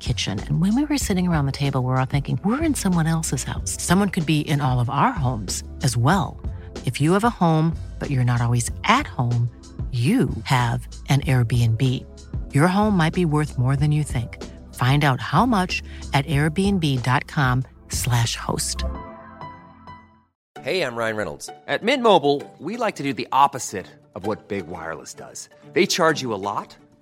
kitchen. And when we were sitting around the table, we we're all thinking, we're in someone else's house. Someone could be in all of our homes as well. If you have a home, but you're not always at home, you have an Airbnb. Your home might be worth more than you think. Find out how much at airbnb.com/slash host. Hey, I'm Ryan Reynolds. At Mint Mobile, we like to do the opposite of what Big Wireless does. They charge you a lot,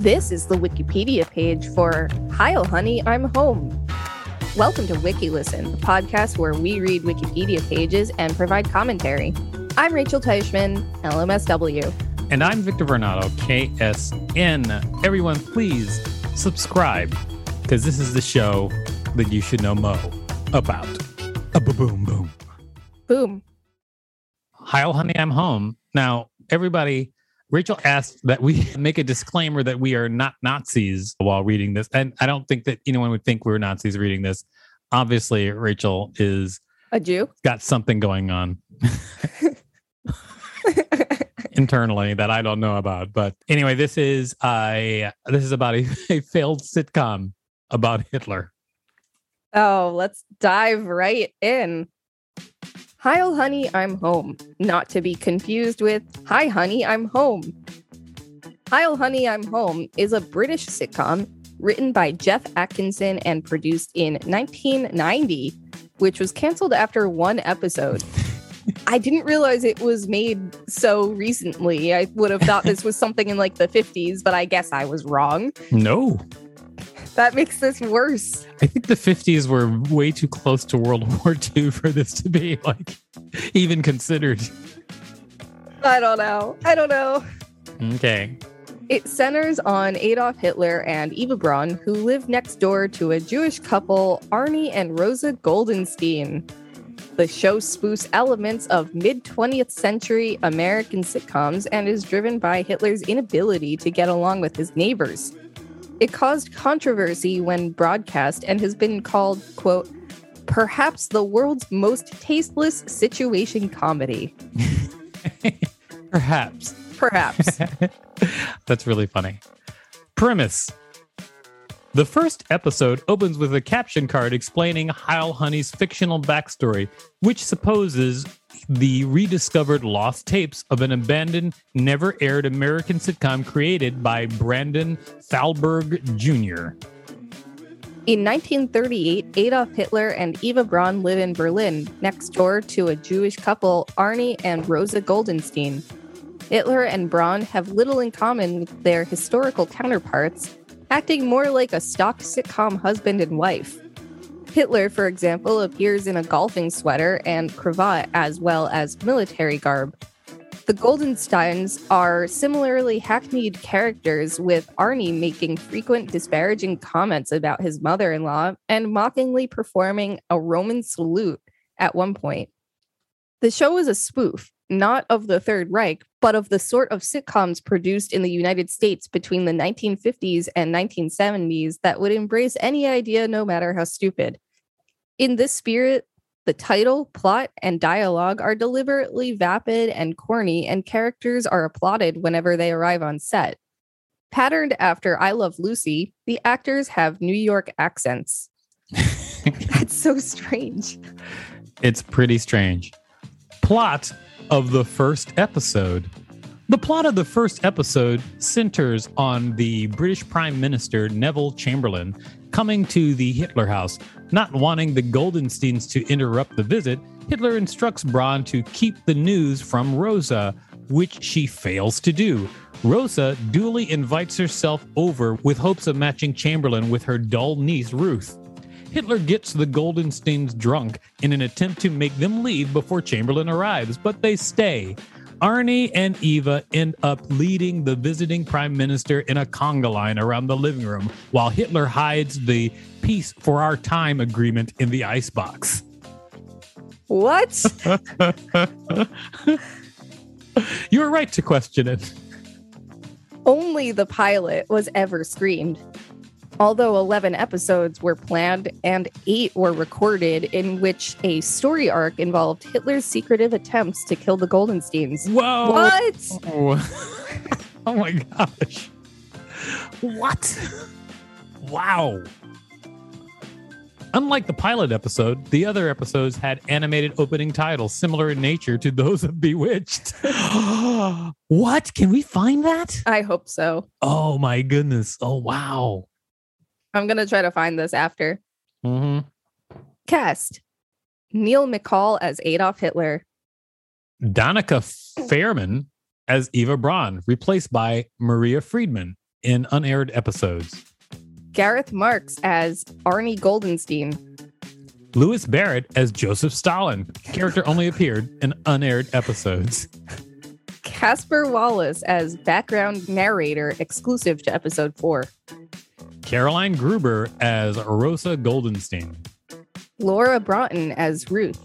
This is the Wikipedia page for Heil Honey, I'm Home. Welcome to WikiListen, the podcast where we read Wikipedia pages and provide commentary. I'm Rachel Teichman, LMSW. And I'm Victor Varnado, KSN. Everyone, please subscribe because this is the show that you should know mo about. A boom, boom. Boom. Heil, honey, I'm home. Now, everybody, Rachel asked that we make a disclaimer that we are not Nazis while reading this. And I don't think that anyone would think we're Nazis reading this. Obviously, Rachel is a Jew, got something going on. internally that I don't know about. But anyway, this is a this is about a, a failed sitcom about Hitler. Oh, let's dive right in. Heil, honey, I'm home. Not to be confused with Hi, honey, I'm home. Heil, honey, I'm home is a British sitcom written by Jeff Atkinson and produced in 1990, which was canceled after one episode. I didn't realize it was made so recently. I would have thought this was something in like the 50s, but I guess I was wrong. No. That makes this worse. I think the 50s were way too close to World War II for this to be like even considered. I don't know. I don't know. Okay. It centers on Adolf Hitler and Eva Braun, who live next door to a Jewish couple, Arnie and Rosa Goldenstein. The show spoofs elements of mid 20th century American sitcoms and is driven by Hitler's inability to get along with his neighbors. It caused controversy when broadcast and has been called, quote, perhaps the world's most tasteless situation comedy. perhaps. Perhaps. That's really funny. Premise the first episode opens with a caption card explaining Heil Honey's fictional backstory, which supposes the rediscovered lost tapes of an abandoned, never aired American sitcom created by Brandon Thalberg Jr. In 1938, Adolf Hitler and Eva Braun live in Berlin, next door to a Jewish couple, Arnie and Rosa Goldenstein. Hitler and Braun have little in common with their historical counterparts, acting more like a stock sitcom husband and wife. Hitler, for example, appears in a golfing sweater and cravat as well as military garb. The Goldensteins are similarly hackneyed characters, with Arnie making frequent disparaging comments about his mother in law and mockingly performing a Roman salute at one point. The show is a spoof, not of the Third Reich, but of the sort of sitcoms produced in the United States between the 1950s and 1970s that would embrace any idea, no matter how stupid. In this spirit, the title, plot, and dialogue are deliberately vapid and corny, and characters are applauded whenever they arrive on set. Patterned after I Love Lucy, the actors have New York accents. That's so strange. It's pretty strange. Plot of the first episode. The plot of the first episode centers on the British Prime Minister Neville Chamberlain coming to the Hitler house. Not wanting the Goldensteins to interrupt the visit, Hitler instructs Braun to keep the news from Rosa, which she fails to do. Rosa duly invites herself over with hopes of matching Chamberlain with her dull niece Ruth. Hitler gets the Goldensteins drunk in an attempt to make them leave before Chamberlain arrives, but they stay. Arnie and Eva end up leading the visiting prime minister in a conga line around the living room while Hitler hides the peace for our time agreement in the icebox. What? you were right to question it. Only the pilot was ever screened. Although 11 episodes were planned and eight were recorded, in which a story arc involved Hitler's secretive attempts to kill the Goldensteins. Whoa. What? Oh, oh my gosh. What? Wow. Unlike the pilot episode, the other episodes had animated opening titles similar in nature to those of Bewitched. what? Can we find that? I hope so. Oh my goodness. Oh wow. I'm going to try to find this after. Mm-hmm. Cast Neil McCaul as Adolf Hitler, Denica Fairman as Eva Braun, replaced by Maria Friedman in unaired episodes. Gareth Marks as Arnie Goldenstein, Louis Barrett as Joseph Stalin. Character only appeared in unaired episodes. Casper Wallace as background narrator exclusive to episode 4. Caroline Gruber as Rosa Goldenstein. Laura Broughton as Ruth.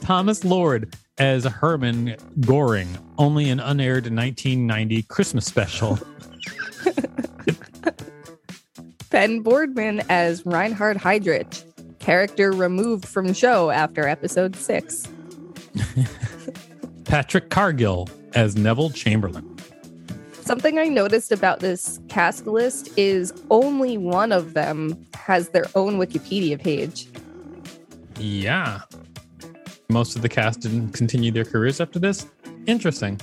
Thomas Lord as Herman Goring, only an unaired 1990 Christmas special. Ben Boardman as Reinhard Heydrich, character removed from show after episode 6. Patrick Cargill as Neville Chamberlain. Something I noticed about this cast list is only one of them has their own Wikipedia page. Yeah. Most of the cast didn't continue their careers after this. Interesting.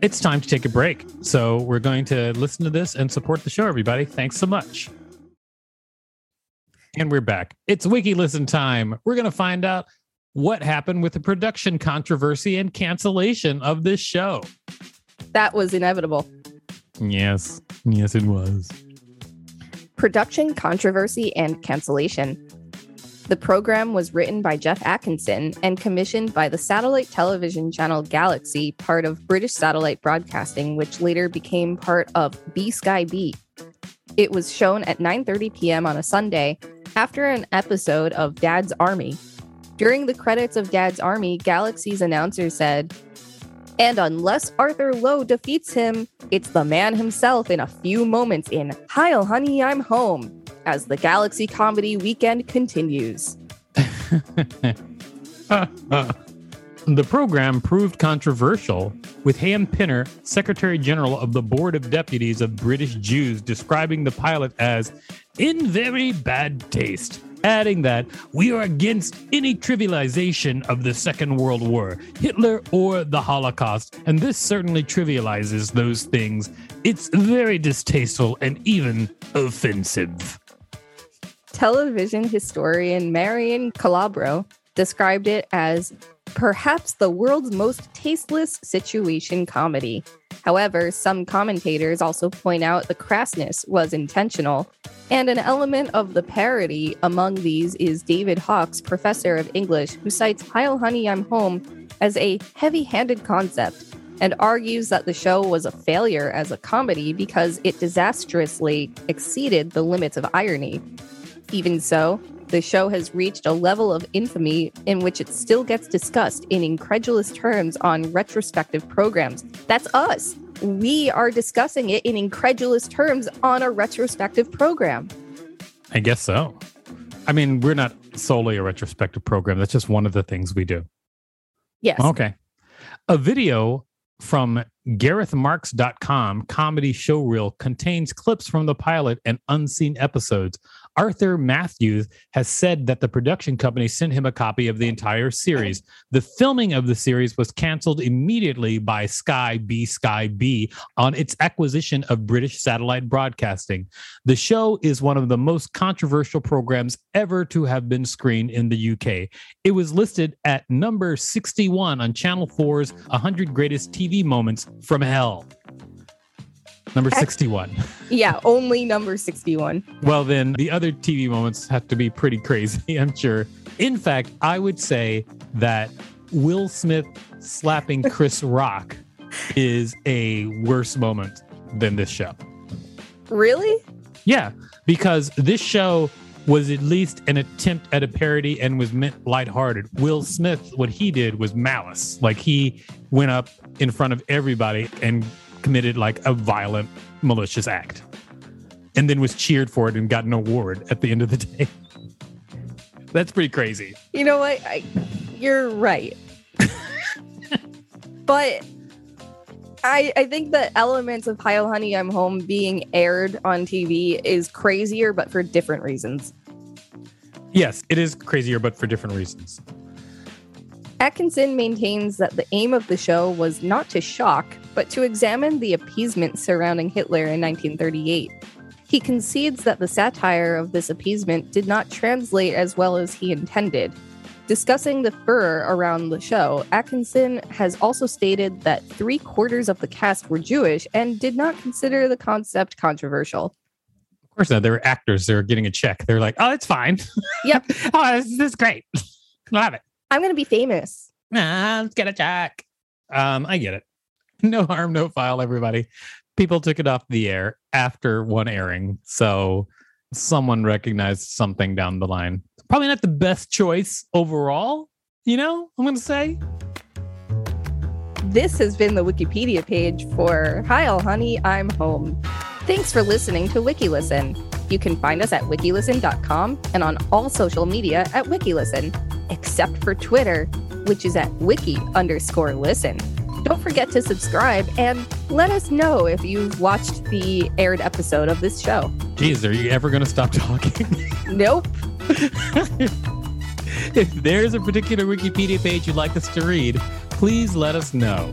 It's time to take a break. So we're going to listen to this and support the show, everybody. Thanks so much. And we're back. It's Wiki Listen time. We're going to find out what happened with the production controversy and cancellation of this show. That was inevitable. Yes. Yes, it was. Production controversy and cancellation. The program was written by Jeff Atkinson and commissioned by the satellite television channel Galaxy, part of British Satellite Broadcasting, which later became part of BSkyB. It was shown at 9:30 p.m. on a Sunday after an episode of Dad's Army. During the credits of Dad's Army, Galaxy's announcer said, and unless Arthur Lowe defeats him, it's the man himself in a few moments in Heil Honey, I'm Home, as the Galaxy Comedy Weekend continues. the program proved controversial, with Hayim Pinner, Secretary General of the Board of Deputies of British Jews, describing the pilot as in very bad taste, adding that we are against any trivialization of the Second World War, Hitler, or the Holocaust, and this certainly trivializes those things. It's very distasteful and even offensive. Television historian Marian Calabro described it as perhaps the world's most tasteless situation comedy. However, some commentators also point out the crassness was intentional, and an element of the parody among these is David Hawkes, professor of English, who cites Heil Honey I'm Home as a heavy handed concept and argues that the show was a failure as a comedy because it disastrously exceeded the limits of irony. Even so, the show has reached a level of infamy in which it still gets discussed in incredulous terms on retrospective programs. That's us. We are discussing it in incredulous terms on a retrospective program. I guess so. I mean, we're not solely a retrospective program. That's just one of the things we do. Yes. Okay. A video from GarethMarks.com comedy show reel contains clips from the pilot and unseen episodes. Arthur Matthews has said that the production company sent him a copy of the entire series. The filming of the series was canceled immediately by Sky B Sky B on its acquisition of British satellite broadcasting. The show is one of the most controversial programs ever to have been screened in the UK. It was listed at number 61 on Channel 4's 100 Greatest TV Moments from Hell. Number 61. Yeah, only number 61. Well, then the other TV moments have to be pretty crazy, I'm sure. In fact, I would say that Will Smith slapping Chris Rock is a worse moment than this show. Really? Yeah, because this show was at least an attempt at a parody and was meant lighthearted. Will Smith, what he did was malice. Like he went up in front of everybody and committed like a violent, malicious act, and then was cheered for it and got an award at the end of the day. That's pretty crazy. You know what? I, you're right. but I, I think the elements of Heil Honey I'm Home being aired on TV is crazier, but for different reasons. Yes, it is crazier, but for different reasons. Atkinson maintains that the aim of the show was not to shock, but to examine the appeasement surrounding Hitler in 1938. He concedes that the satire of this appeasement did not translate as well as he intended. Discussing the fur around the show, Atkinson has also stated that three quarters of the cast were Jewish and did not consider the concept controversial. Of course not. They were actors. They were getting a check. They're like, oh, it's fine. Yep. oh, this, this is great. Love it. I'm going to be famous. Let's get a check. Um, I get it. No harm, no foul, everybody. People took it off the air after one airing. So someone recognized something down the line. Probably not the best choice overall, you know, I'm going to say. This has been the Wikipedia page for Heil Honey, I'm Home. Thanks for listening to WikiListen. You can find us at wikilisten.com and on all social media at WikiListen, except for Twitter, which is at wiki underscore listen. Don't forget to subscribe and let us know if you've watched the aired episode of this show. Geez, are you ever going to stop talking? Nope. if there's a particular Wikipedia page you'd like us to read, please let us know.